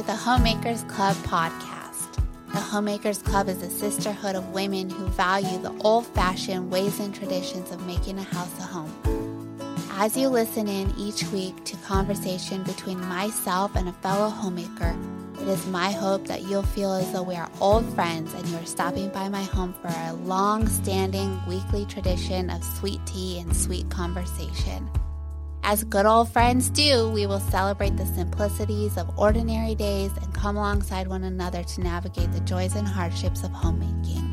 to the Homemakers Club podcast. The Homemakers Club is a sisterhood of women who value the old fashioned ways and traditions of making a house a home. As you listen in each week to conversation between myself and a fellow homemaker, it is my hope that you'll feel as though we are old friends and you are stopping by my home for a long standing weekly tradition of sweet tea and sweet conversation. As good old friends do, we will celebrate the simplicities of ordinary days and come alongside one another to navigate the joys and hardships of homemaking.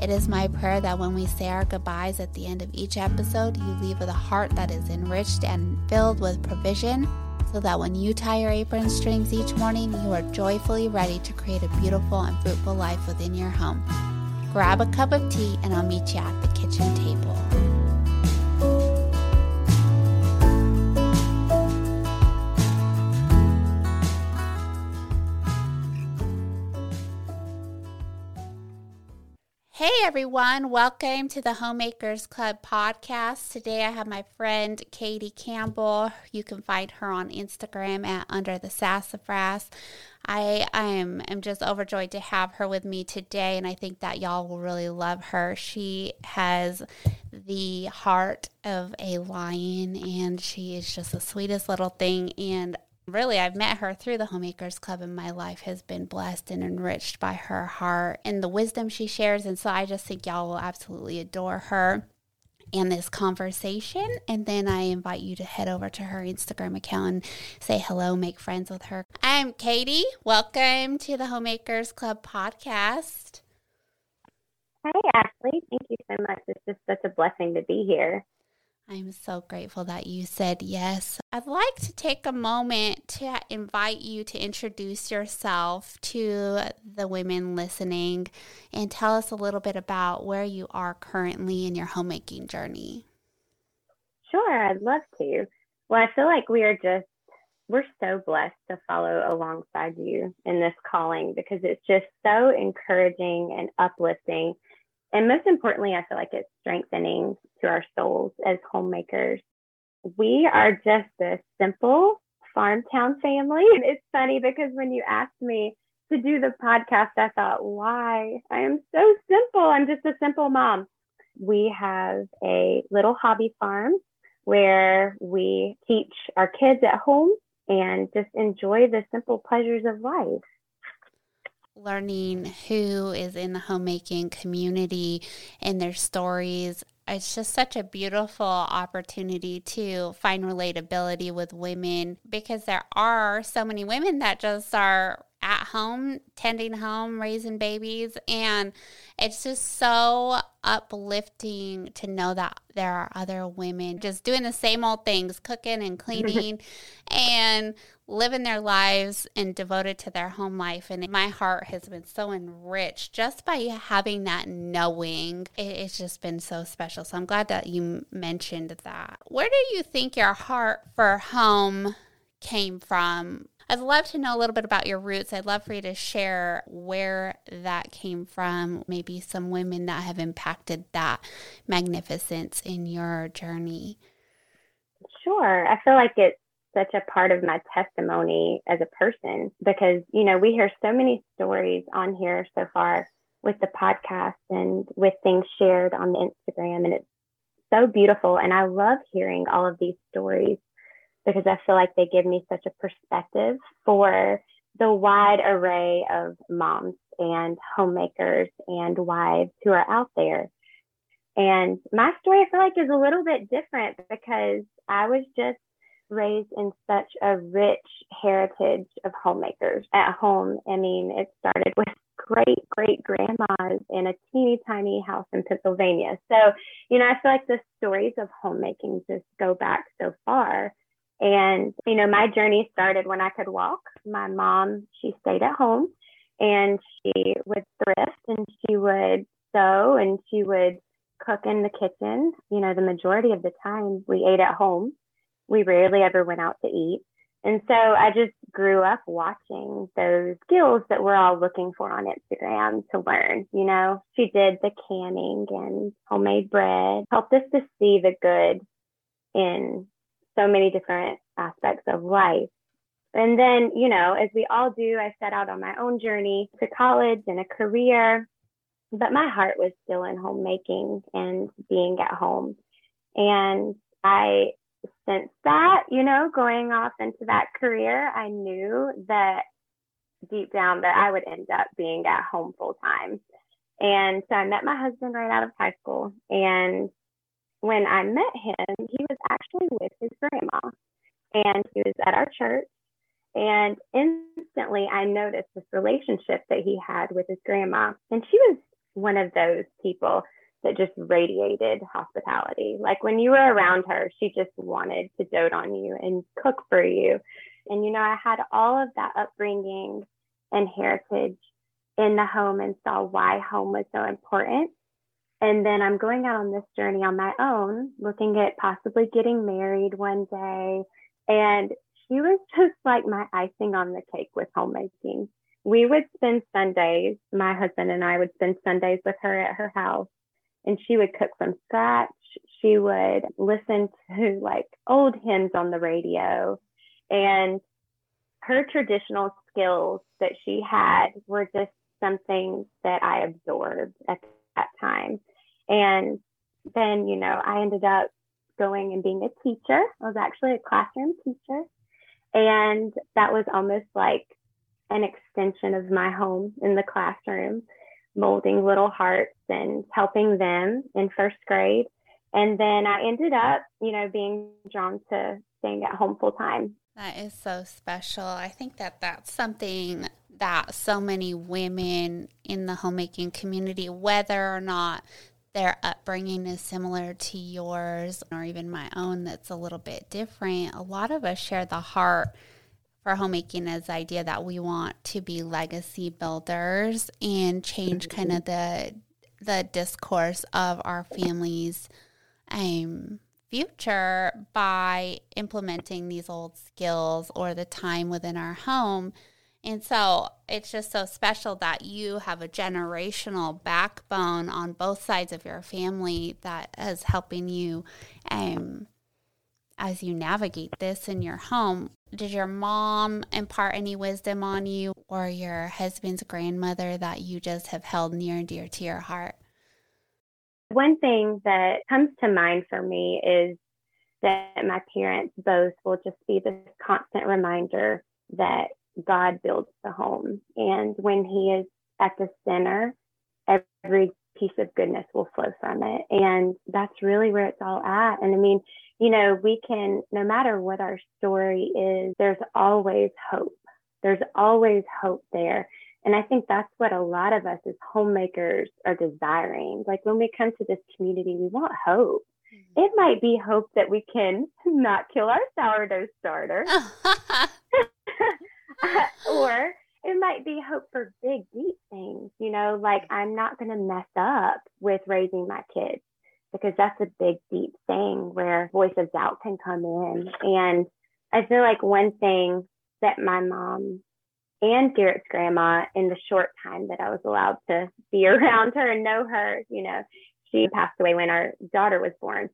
It is my prayer that when we say our goodbyes at the end of each episode, you leave with a heart that is enriched and filled with provision, so that when you tie your apron strings each morning, you are joyfully ready to create a beautiful and fruitful life within your home. Grab a cup of tea, and I'll meet you at the kitchen table. Everyone, welcome to the Homemakers Club podcast. Today I have my friend Katie Campbell. You can find her on Instagram at Under the Sassafras. I, I am, am just overjoyed to have her with me today, and I think that y'all will really love her. She has the heart of a lion, and she is just the sweetest little thing. And really I've met her through the Homemakers Club and my life has been blessed and enriched by her heart and the wisdom she shares. And so I just think y'all will absolutely adore her and this conversation. And then I invite you to head over to her Instagram account and say hello, make friends with her. I'm Katie. Welcome to the Homemakers Club podcast. Hey, Ashley. Thank you so much. It's just such a blessing to be here. I'm so grateful that you said yes. I'd like to take a moment to invite you to introduce yourself to the women listening and tell us a little bit about where you are currently in your homemaking journey. Sure, I'd love to. Well, I feel like we are just, we're so blessed to follow alongside you in this calling because it's just so encouraging and uplifting and most importantly, I feel like it's strengthening to our souls as homemakers. We are just a simple farm town family. And it's funny because when you asked me to do the podcast, I thought, why? I am so simple. I'm just a simple mom. We have a little hobby farm where we teach our kids at home and just enjoy the simple pleasures of life learning who is in the homemaking community and their stories. It's just such a beautiful opportunity to find relatability with women because there are so many women that just are at home, tending home, raising babies. And it's just so uplifting to know that there are other women just doing the same old things, cooking and cleaning and living their lives and devoted to their home life. And my heart has been so enriched just by having that knowing. It's just been so special. So I'm glad that you mentioned that. Where do you think your heart for home came from? I'd love to know a little bit about your roots. I'd love for you to share where that came from, maybe some women that have impacted that magnificence in your journey. Sure. I feel like it's such a part of my testimony as a person because, you know, we hear so many stories on here so far with the podcast and with things shared on the Instagram. And it's so beautiful. And I love hearing all of these stories because I feel like they give me such a perspective for the wide array of moms and homemakers and wives who are out there. And my story, I feel like, is a little bit different because I was just raised in such a rich heritage of homemakers at home. I mean, it started with great great grandmas in a teeny tiny house in Pennsylvania. So, you know, I feel like the stories of homemaking just go back so far. And, you know, my journey started when I could walk. My mom, she stayed at home and she would thrift and she would sew and she would cook in the kitchen. You know, the majority of the time we ate at home we rarely ever went out to eat. And so I just grew up watching those skills that we're all looking for on Instagram to learn. You know, she did the canning and homemade bread, helped us to see the good in so many different aspects of life. And then, you know, as we all do, I set out on my own journey to college and a career, but my heart was still in homemaking and being at home. And I sensed that, you know, going off into that career, I knew that deep down that I would end up being at home full time. And so I met my husband right out of high school. And when I met him, he was actually with his grandma and he was at our church. And instantly I noticed this relationship that he had with his grandma. And she was one of those people that just radiated hospitality. Like when you were around her, she just wanted to dote on you and cook for you. And, you know, I had all of that upbringing and heritage in the home and saw why home was so important. And then I'm going out on this journey on my own, looking at possibly getting married one day. And she was just like my icing on the cake with homemaking. We would spend Sundays, my husband and I would spend Sundays with her at her house, and she would cook from scratch. She would listen to like old hymns on the radio. And her traditional skills that she had were just something that I absorbed at that time. And then, you know, I ended up going and being a teacher. I was actually a classroom teacher. And that was almost like an extension of my home in the classroom, molding little hearts and helping them in first grade. And then I ended up, you know, being drawn to staying at home full time. That is so special. I think that that's something that so many women in the homemaking community, whether or not their upbringing is similar to yours or even my own that's a little bit different, a lot of us share the heart for homemaking as the idea that we want to be legacy builders and change kind of the the discourse of our families um future by implementing these old skills or the time within our home and so it's just so special that you have a generational backbone on both sides of your family that is helping you um, as you navigate this in your home. Did your mom impart any wisdom on you or your husband's grandmother that you just have held near and dear to your heart? One thing that comes to mind for me is that my parents both will just be this constant reminder that God builds the home. And when He is at the center, every piece of goodness will flow from it. And that's really where it's all at. And I mean, you know, we can, no matter what our story is, there's always hope. There's always hope there. And I think that's what a lot of us as homemakers are desiring. Like when we come to this community, we want hope. Mm-hmm. It might be hope that we can not kill our sourdough starter. or it might be hope for big, deep things, you know, like mm-hmm. I'm not going to mess up with raising my kids because that's a big, deep thing where voice of doubt can come in. And I feel like one thing that my mom and Garrett's grandma, in the short time that I was allowed to be around her and know her, you know, she passed away when our daughter was born.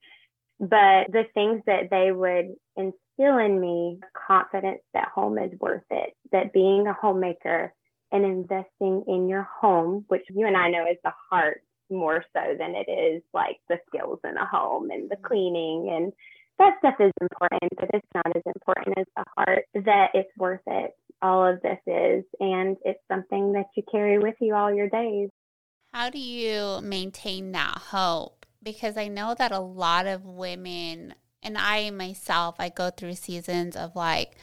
But the things that they would instill in me confidence that home is worth it, that being a homemaker and investing in your home, which you and I know is the heart more so than it is like the skills in a home and the cleaning and that stuff is important, but it's not as important as the heart that it's worth it. All of this is, and it's something that you carry with you all your days. How do you maintain that hope? Because I know that a lot of women and I myself, I go through seasons of like,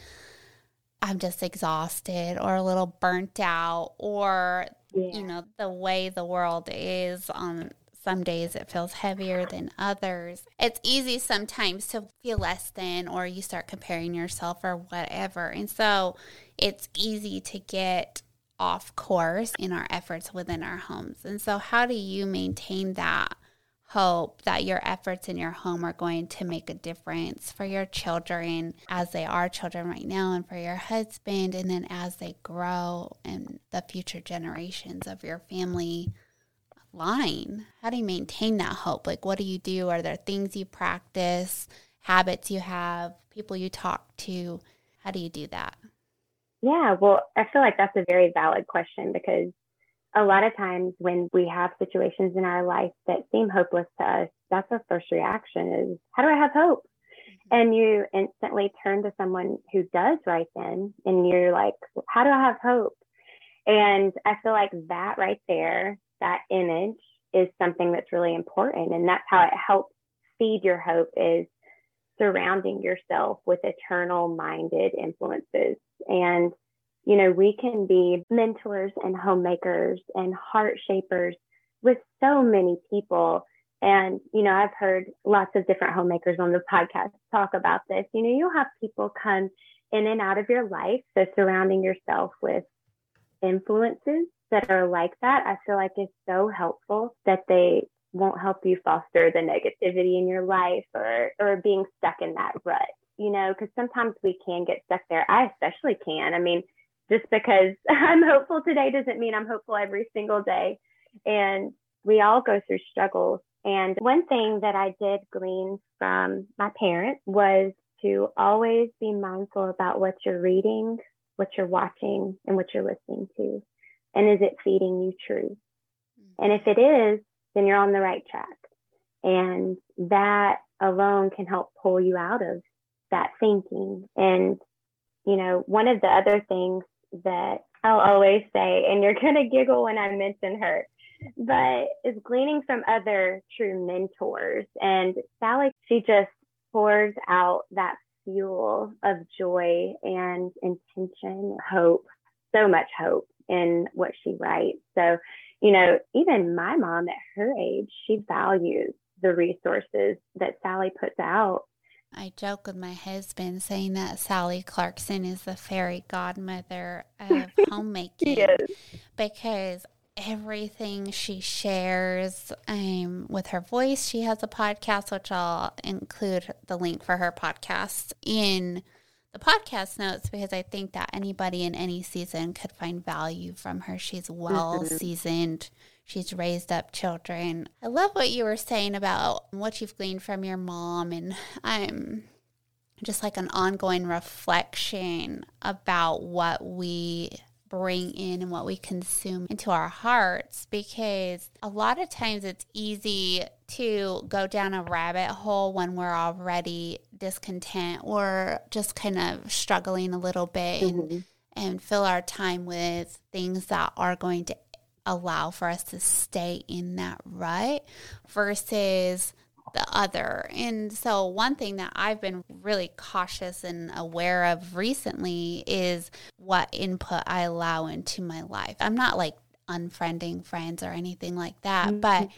I'm just exhausted or a little burnt out, or, yeah. you know, the way the world is on some days it feels heavier than others. It's easy sometimes to feel less than, or you start comparing yourself or whatever. And so it's easy to get off course in our efforts within our homes. And so, how do you maintain that hope that your efforts in your home are going to make a difference for your children as they are children right now and for your husband and then as they grow and the future generations of your family line. How do you maintain that hope? Like what do you do? Are there things you practice habits you have people you talk to? How do you do that? Yeah, well, I feel like that's a very valid question because a lot of times when we have situations in our life that seem hopeless to us, that's our first reaction is, how do I have hope? Mm-hmm. And you instantly turn to someone who does right then, and you're like, how do I have hope? And I feel like that right there, that image is something that's really important. And that's how it helps feed your hope is surrounding yourself with eternal minded influences. And, you know, we can be mentors and homemakers and heart shapers with so many people. And, you know, I've heard lots of different homemakers on the podcast talk about this. You know, you'll have people come in and out of your life. So surrounding yourself with influences that are like that, I feel like is so helpful that they won't help you foster the negativity in your life or or being stuck in that rut you know because sometimes we can get stuck there i especially can i mean just because i'm hopeful today doesn't mean i'm hopeful every single day and we all go through struggles and one thing that i did glean from my parents was to always be mindful about what you're reading what you're watching and what you're listening to and is it feeding you truth and if it is then you're on the right track. And that alone can help pull you out of that thinking. And, you know, one of the other things that I'll always say, and you're going to giggle when I mention her, but is gleaning from other true mentors. And Sally, she just pours out that fuel of joy and intention, hope, so much hope in what she writes. So you know, even my mom at her age, she values the resources that Sally puts out. I joke with my husband saying that Sally Clarkson is the fairy godmother of homemaking because everything she shares um, with her voice, she has a podcast, which I'll include the link for her podcast in the podcast notes because I think that anybody in any season could find value from her. She's well mm-hmm. She's raised up children. I love what you were saying about what you've gleaned from your mom and I'm just like an ongoing reflection about what we bring in and what we consume into our hearts because a lot of times it's easy to go down a rabbit hole when we're already discontent or just kind of struggling a little bit mm-hmm. and, and fill our time with things that are going to allow for us to stay in that rut versus the other. And so, one thing that I've been really cautious and aware of recently is what input I allow into my life. I'm not like unfriending friends or anything like that, mm-hmm. but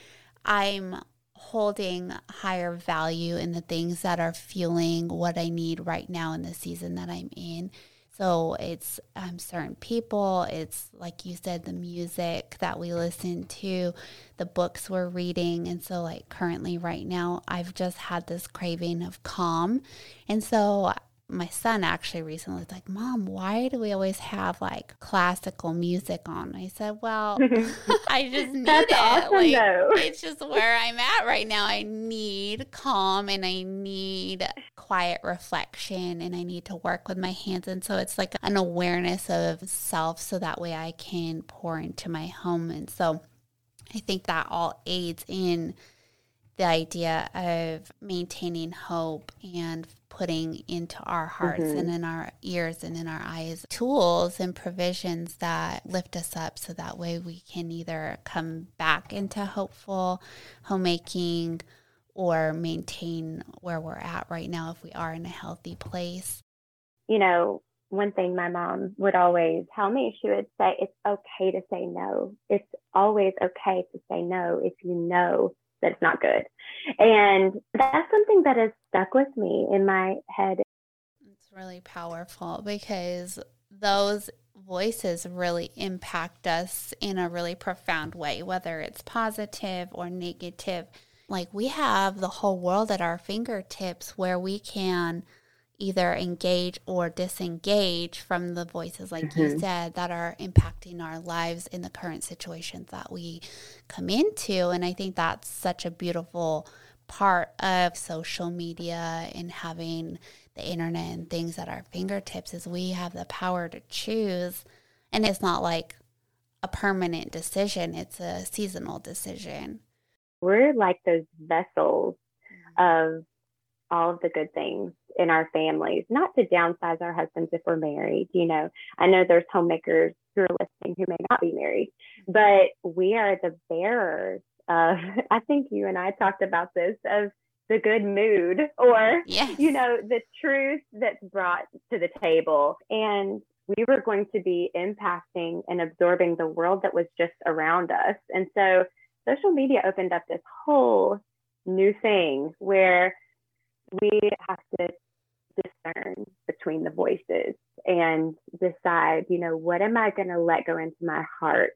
I'm holding higher value in the things that are fueling what I need right now in the season that I'm in. So it's um, certain people, it's like you said, the music that we listen to, the books we're reading. And so, like, currently, right now, I've just had this craving of calm. And so, my son actually recently was like, Mom, why do we always have like classical music on? I said, Well, I just need That's it. Awesome, like, though. It's just where I'm at right now. I need calm and I need quiet reflection and I need to work with my hands. And so it's like an awareness of self so that way I can pour into my home. And so I think that all aids in the idea of maintaining hope and putting into our hearts mm-hmm. and in our ears and in our eyes tools and provisions that lift us up so that way we can either come back into hopeful homemaking or maintain where we're at right now if we are in a healthy place. You know, one thing my mom would always tell me, she would say, it's okay to say no. It's always okay to say no if you know it's not good. And that's something that has stuck with me in my head. It's really powerful because those voices really impact us in a really profound way, whether it's positive or negative. Like we have the whole world at our fingertips where we can either engage or disengage from the voices, like mm-hmm. you said, that are impacting our lives in the current situations that we come into. And I think that's such a beautiful part of social media and having the internet and things at our fingertips is we have the power to choose. And it's not like a permanent decision, it's a seasonal decision. We're like those vessels mm-hmm. of all of the good things in our families, not to downsize our husbands if we're married. You know, I know there's homemakers who are listening who may not be married, but we are the bearers of, I think you and I talked about this, of the good mood or, yes. you know, the truth that's brought to the table. And we were going to be impacting and absorbing the world that was just around us. And so social media opened up this whole new thing where we have to discern between the voices and decide, you know, what am I going to let go into my heart?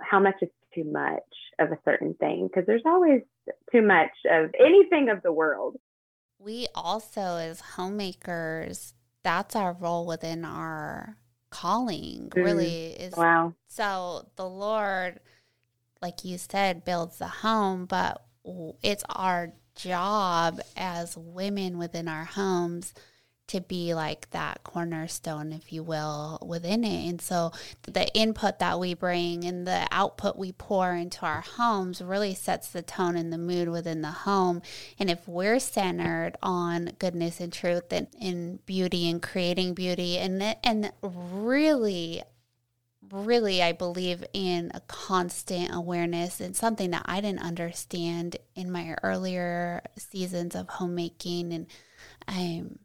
How much is too much of a certain thing? Because there's always too much of anything of the world. We also, as homemakers, that's our role within our calling, mm. really. Is wow. So the Lord, like you said, builds the home, but it's our job as women within our homes to be like that cornerstone, if you will, within it. And so the input that we bring and the output we pour into our homes really sets the tone and the mood within the home. And if we're centered on goodness and truth and, and beauty and creating beauty and and really really, I believe in a constant awareness and something that I didn't understand in my earlier seasons of homemaking and um,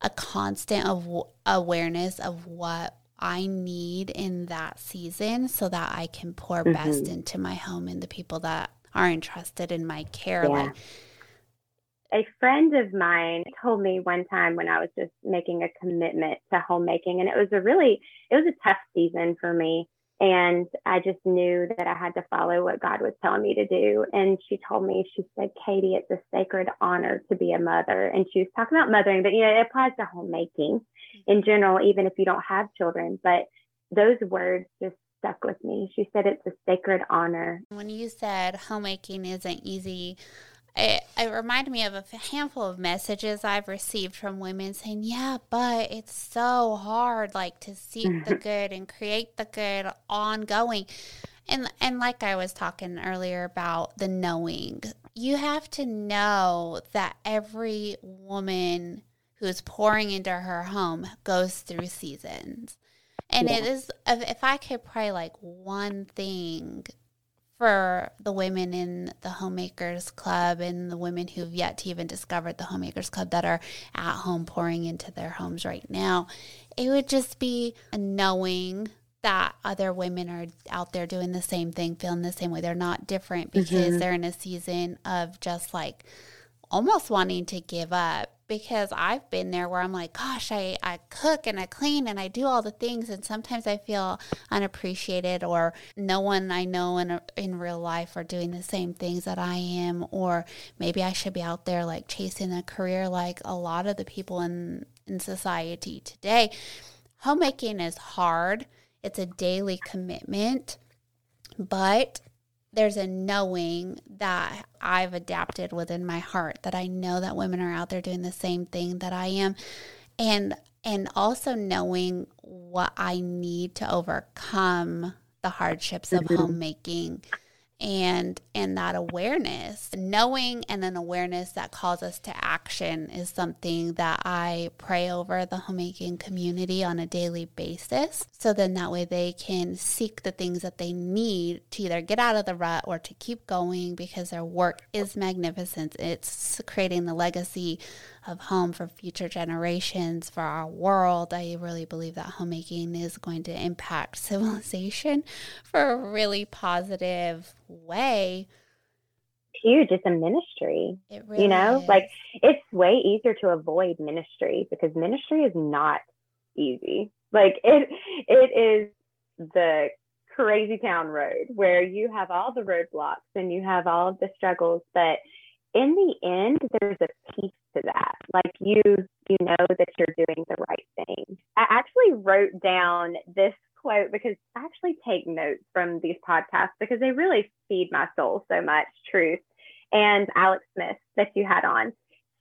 a constant of awareness of what I need in that season so that I can pour mm-hmm. best into my home and the people that are entrusted in my care. Yeah. Like, a friend of mine told me one time when I was just making a commitment to homemaking, and it was a really, it was a tough season for me. And I just knew that I had to follow what God was telling me to do. And she told me, she said, Katie, it's a sacred honor to be a mother. And she was talking about mothering, but you know, it applies to homemaking in general, even if you don't have children. But those words just stuck with me. She said it's a sacred honor. When you said homemaking isn't easy, it, it reminded me of a handful of messages I've received from women saying, Yeah, but it's so hard, like to seek the good and create the good ongoing. And, and like I was talking earlier about the knowing, you have to know that every woman who's pouring into her home goes through seasons. And yeah. it is, if I could pray like one thing for the women in the homemakers club and the women who've yet to even discovered the homemakers club that are at home pouring into their homes right now it would just be knowing that other women are out there doing the same thing feeling the same way they're not different because mm-hmm. they're in a season of just like almost wanting to give up because I've been there where I'm like, gosh, I, I cook and I clean and I do all the things. And sometimes I feel unappreciated or no one I know in, in real life are doing the same things that I am. Or maybe I should be out there like chasing a career like a lot of the people in, in society today. Homemaking is hard, it's a daily commitment. But there's a knowing that I've adapted within my heart that I know that women are out there doing the same thing that I am and and also knowing what I need to overcome the hardships of mm-hmm. homemaking and and that awareness knowing and an awareness that calls us to action is something that i pray over the homemaking community on a daily basis. So then that way they can seek the things that they need to either get out of the rut or to keep going because their work is magnificent. It's creating the legacy of home for future generations, for our world. I really believe that homemaking is going to impact civilization for a really positive way. Huge. It's a ministry. It really you know, is. like it's way easier to avoid ministry because ministry is not easy. Like it, it is the crazy town road where you have all the roadblocks and you have all of the struggles, but in the end, there's a peace to that. Like you, you know that you're doing the right thing. I actually wrote down this quote because I actually take notes from these podcasts because they really feed my soul so much truth. And Alex Smith that you had on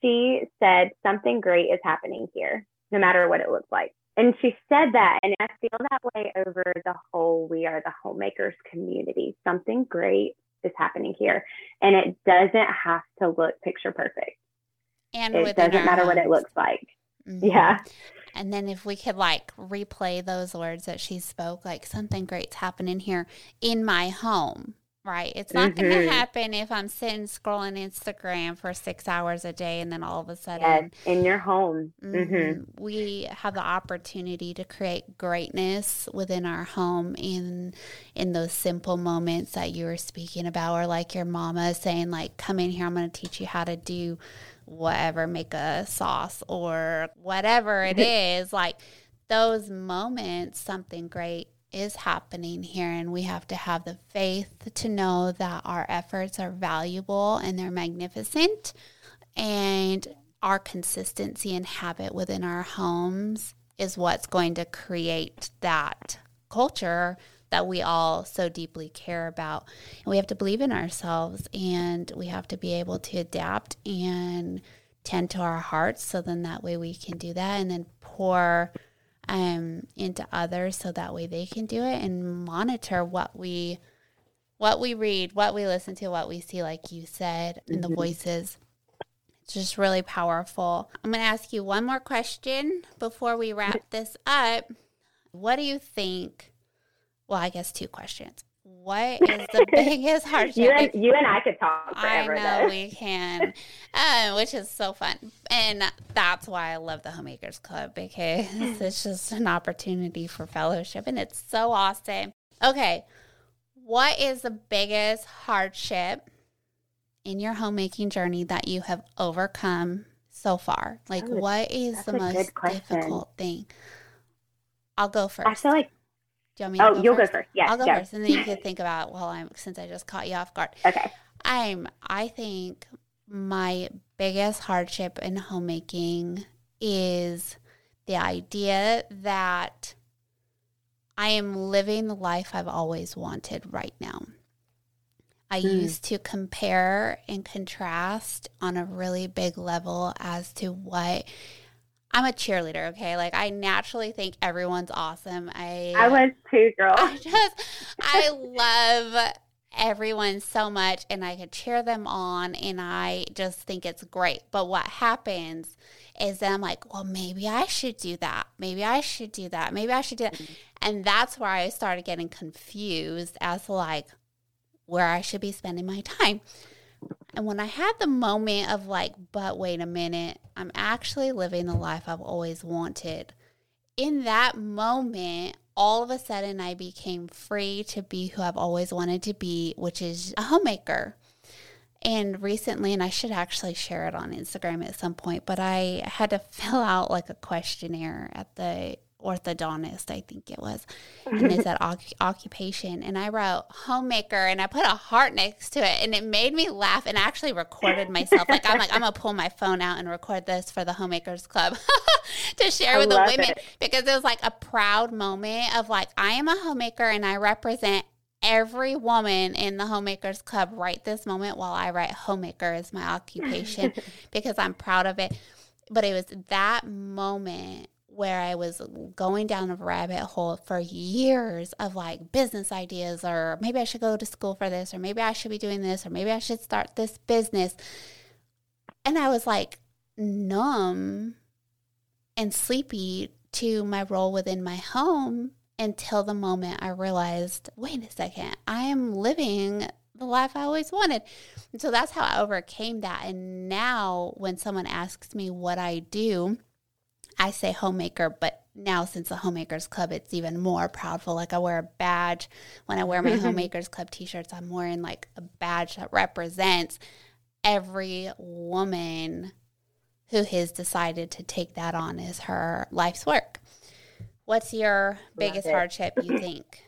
she said something great is happening here, no matter what it looks like. And she said that, and I feel that way over the whole We Are the Homemakers community. Something great is happening here, and it doesn't have to look picture perfect. And it doesn't matter homes. what it looks like. Mm-hmm. Yeah. And then if we could like replay those words that she spoke, like something great's happening here in my home, right? It's not mm-hmm. going to happen if I'm sitting scrolling Instagram for six hours a day and then all of a sudden. Yes, in your home. Mm-hmm, mm-hmm. We have the opportunity to create greatness within our home in in those simple moments that you were speaking about, or like your mama saying, like, come in here, I'm going to teach you how to do whatever, make a sauce or whatever it is, like those moments, something great is happening here. And we have to have the faith to know that our efforts are valuable and they're magnificent. And our consistency and habit within our homes is what's going to create that culture that we all so deeply care about. And we have to believe in ourselves and we have to be able to adapt and tend to our hearts so then that way we can do that and then pour um, into others so that way they can do it and monitor what we what we read, what we listen to, what we see, like you said, in the mm-hmm. voices. It's just really powerful. I'm going to ask you one more question before we wrap this up. What do you think well, I guess two questions. What is the biggest hardship? you, and, you and I could talk forever. I know though. we can, uh, which is so fun, and that's why I love the Homemakers Club because it's just an opportunity for fellowship, and it's so awesome. Okay, what is the biggest hardship in your homemaking journey that you have overcome so far? Like, oh, what is the most difficult thing? I'll go first. I feel like do you want me oh, you'll first? go first. Yeah, I'll go, go, first, and then you can think about. Well, I'm since I just caught you off guard. Okay. I'm. I think my biggest hardship in homemaking is the idea that I am living the life I've always wanted right now. I mm. used to compare and contrast on a really big level as to what I'm a cheerleader, okay? Like I naturally think everyone's awesome. I I was too, girl. I just I love everyone so much and I could cheer them on and I just think it's great. But what happens is then I'm like, well, maybe I should do that. Maybe I should do that. Maybe I should do that. Mm-hmm. And that's where I started getting confused as to like where I should be spending my time. And when I had the moment of like, but wait a minute, I'm actually living the life I've always wanted. In that moment, all of a sudden I became free to be who I've always wanted to be, which is a homemaker. And recently, and I should actually share it on Instagram at some point, but I had to fill out like a questionnaire at the orthodontist, I think it was, and it's that occupation. And I wrote homemaker, and I put a heart next to it, and it made me laugh. And I actually recorded myself. Like I'm like I'm gonna pull my phone out and record this for the homemakers club to share I with the women it. because it was like a proud moment of like I am a homemaker and I represent every woman in the homemakers club right this moment while I write homemaker as my occupation because I'm proud of it. But it was that moment where I was going down a rabbit hole for years of like business ideas, or maybe I should go to school for this, or maybe I should be doing this, or maybe I should start this business. And I was like numb and sleepy to my role within my home until the moment I realized wait a second, I am living the life I always wanted. So that's how I overcame that. And now when someone asks me what I do, I say homemaker, but now since the homemakers club it's even more proudful. Like i wear a badge. When i wear my homemakers club t-shirts i'm wearing like a badge that represents every woman who has decided to take that on as her life's work. What's your biggest hardship you think?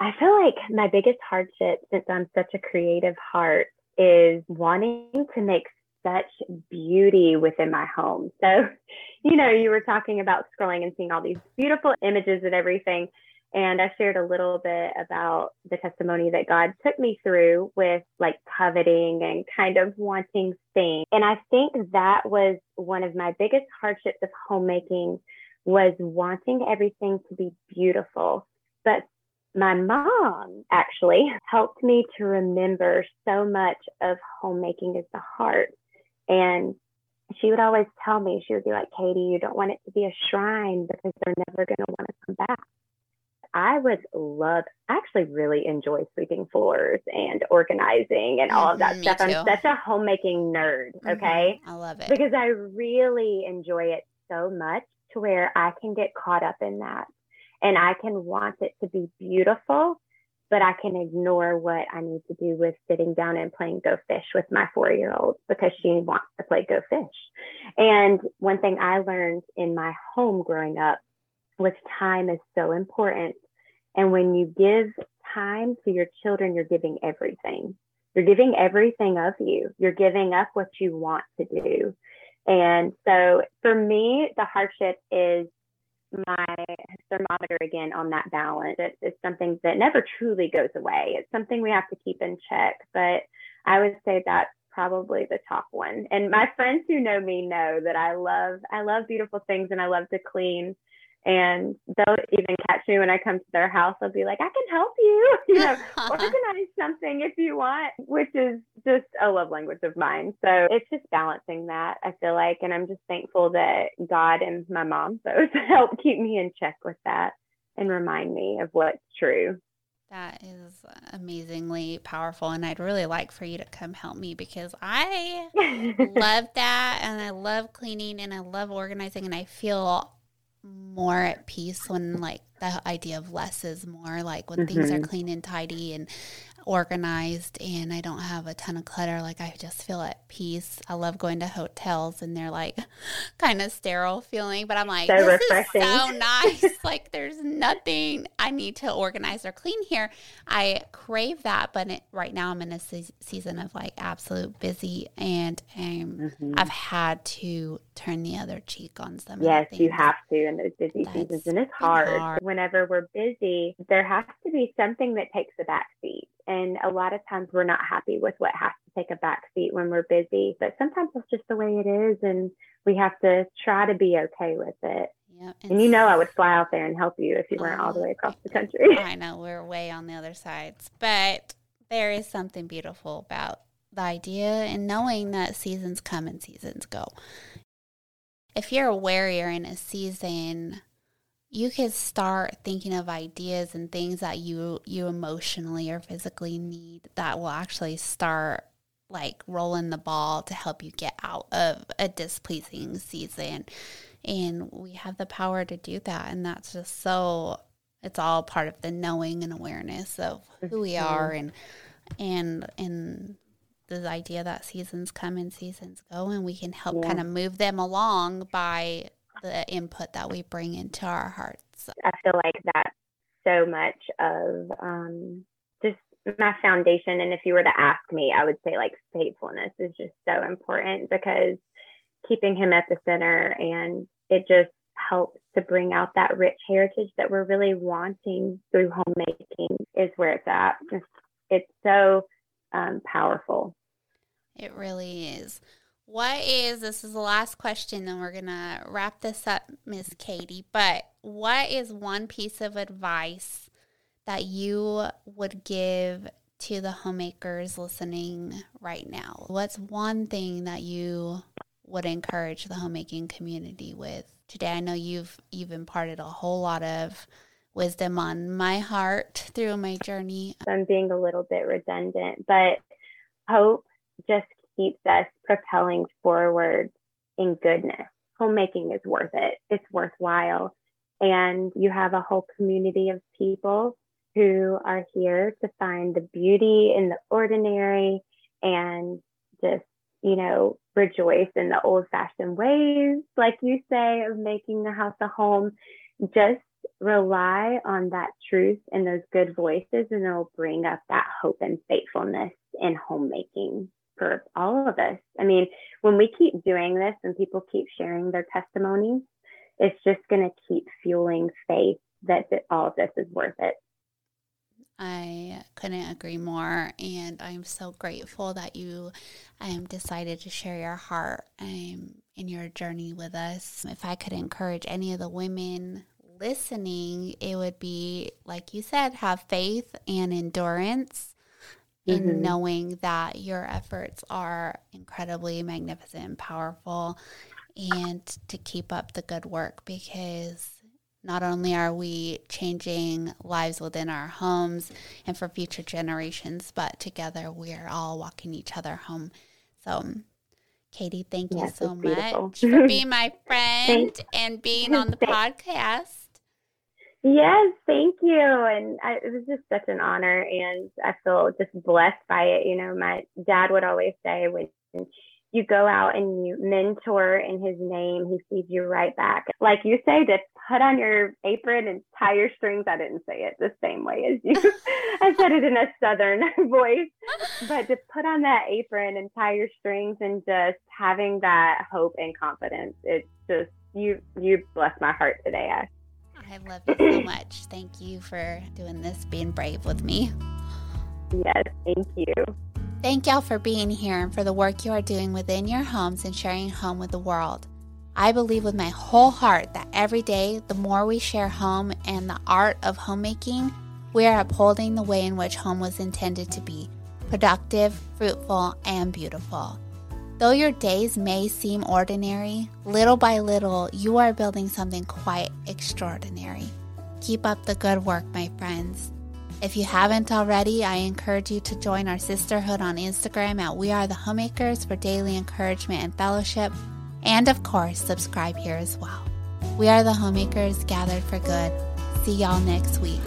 I feel like my biggest hardship since i'm such a creative heart is wanting to make such beauty within my home. So, you know, you were talking about scrolling and seeing all these beautiful images and everything. And I shared a little bit about the testimony that God took me through with like coveting and kind of wanting things. And I think that was one of my biggest hardships of homemaking was wanting everything to be beautiful. But my mom actually helped me to remember so much of homemaking is the heart. And she would always tell me, she would be like, Katie, you don't want it to be a shrine because they're never going to want to come back. I would love, I actually really enjoy sweeping floors and organizing and all of that me stuff. I'm such a homemaking nerd, okay? Mhm, I love it. Because I really enjoy it so much to where I can get caught up in that and I can want it to be beautiful, but I can ignore what I need to do with sitting down and playing Go Fish with my four year old because she wants to play Go Fish. And one thing I learned in my home growing up was time is so important. And when you give time to your children, you're giving everything. You're giving everything of you. You're giving up what you want to do. And so for me, the hardship is my thermometer again on that balance. It, it's something that never truly goes away. It's something we have to keep in check. But I would say that's probably the top one. And my friends who know me know that I love I love beautiful things and I love to clean. And they'll even catch me when I come to their house. They'll be like, I can help you, you know, organize something if you want, which is just a love language of mine. So it's just balancing that, I feel like. And I'm just thankful that God and my mom both help keep me in check with that and remind me of what's true. That is amazingly powerful. And I'd really like for you to come help me because I love that. And I love cleaning and I love organizing. And I feel more at peace when, like, the idea of less is more like when things are Mhm. clean and tidy and organized and I don't have a ton of clutter. Like, I just feel at peace. I love going to hotels and they're like kind of sterile feeling, but I'm like, So this refreshing. is so nice. like, there's nothing I need to organize or clean here. I crave that, but it, right now I'm in a se- season of like absolute busy, and um, Mhm. I've had to turn the other cheek on some. the Yes, you have to in those busy That's seasons. And it's hard. hard. Whenever we're busy, there has to be something that takes a back seat. And a lot of times we're not happy with what has to take a back seat when we're busy. But sometimes that's just the way it is. And we have to try to be okay with it. Yeah, And you know, I would fly out there and help you if you weren't all the oh, way across the country. I know we're way on the other sides, but there is something beautiful about the idea and knowing that seasons come and seasons go. If you're a warrior in a season, you could start thinking of ideas and things that you you emotionally or physically need that will actually start like rolling the ball to help you get out of a displeasing season. And we have the power to do that. And that's just so it's all part of the knowing and awareness of who we are and and and the idea that seasons come and seasons go and we can help Yeah. kind of move them along by the input that we bring into our hearts. I feel like that's so much of um, just my foundation. And if you were to ask me, I would say like faithfulness is just so important because keeping him at the center and it just helps to bring out that rich heritage that we're really wanting through homemaking is where it's at. It's, it's so um, powerful. It really is. What is this is the last question and we're to wrap this up Miss Katie, but what is one piece of advice that you would give to the homemakers listening right now? What's one thing that you would encourage the homemaking community with today? I know you've you've imparted a whole lot of wisdom on my heart through my journey. I'm being a little bit redundant, but hope just keeps us propelling forward in goodness. Homemaking is worth it. It's worthwhile. And you have a whole community of people who are here to find the beauty in the ordinary and just, you know, rejoice in the old fashioned ways, like you say, of making the house a home. Just rely on that truth and those good voices, and it'll bring up that hope and faithfulness in homemaking for all of us. I mean, when we keep doing this and people keep sharing their testimonies, it's just going to keep fueling faith that all of this is worth it. I couldn't agree more, and I'm so grateful that you um, decided to share your heart um, in your journey with us. If I could encourage any of the women listening, it would be like you said, have faith and endurance mm-hmm. in knowing that your efforts are incredibly magnificent and powerful, and to keep up the good work because not only are we changing lives within our homes and for future generations, but together we're all walking each other home. So, Katie, thank yes, you so much for being my friend and being on the podcast. Yes, thank you. And I, it was just such an honor, and I feel just blessed by it. You know, my dad would always say when you go out and you mentor in his name, he feeds you right back. Like you say, to put on your apron and tie your strings. I didn't say it the same way as you. I said it in a southern voice, but to put on that apron and tie your strings and just having that hope and confidence, it's just you. You bless my heart today. I, I love you so much. Thank you for doing this, being brave with me. Yes, thank you. Thank y'all for being here and for the work you are doing within your homes and sharing home with the world. I believe with my whole heart that every day, the more we share home and the art of homemaking, we are upholding the way in which home was intended to be productive, fruitful, and beautiful. Though your days may seem ordinary, little by little, you are building something quite extraordinary. Keep up the good work, my friends. If you haven't already, I encourage you to join our sisterhood on Instagram at We Are the Homemakers for daily encouragement and fellowship. And of course, subscribe here as well. We are the homemakers gathered for good. See y'all next week.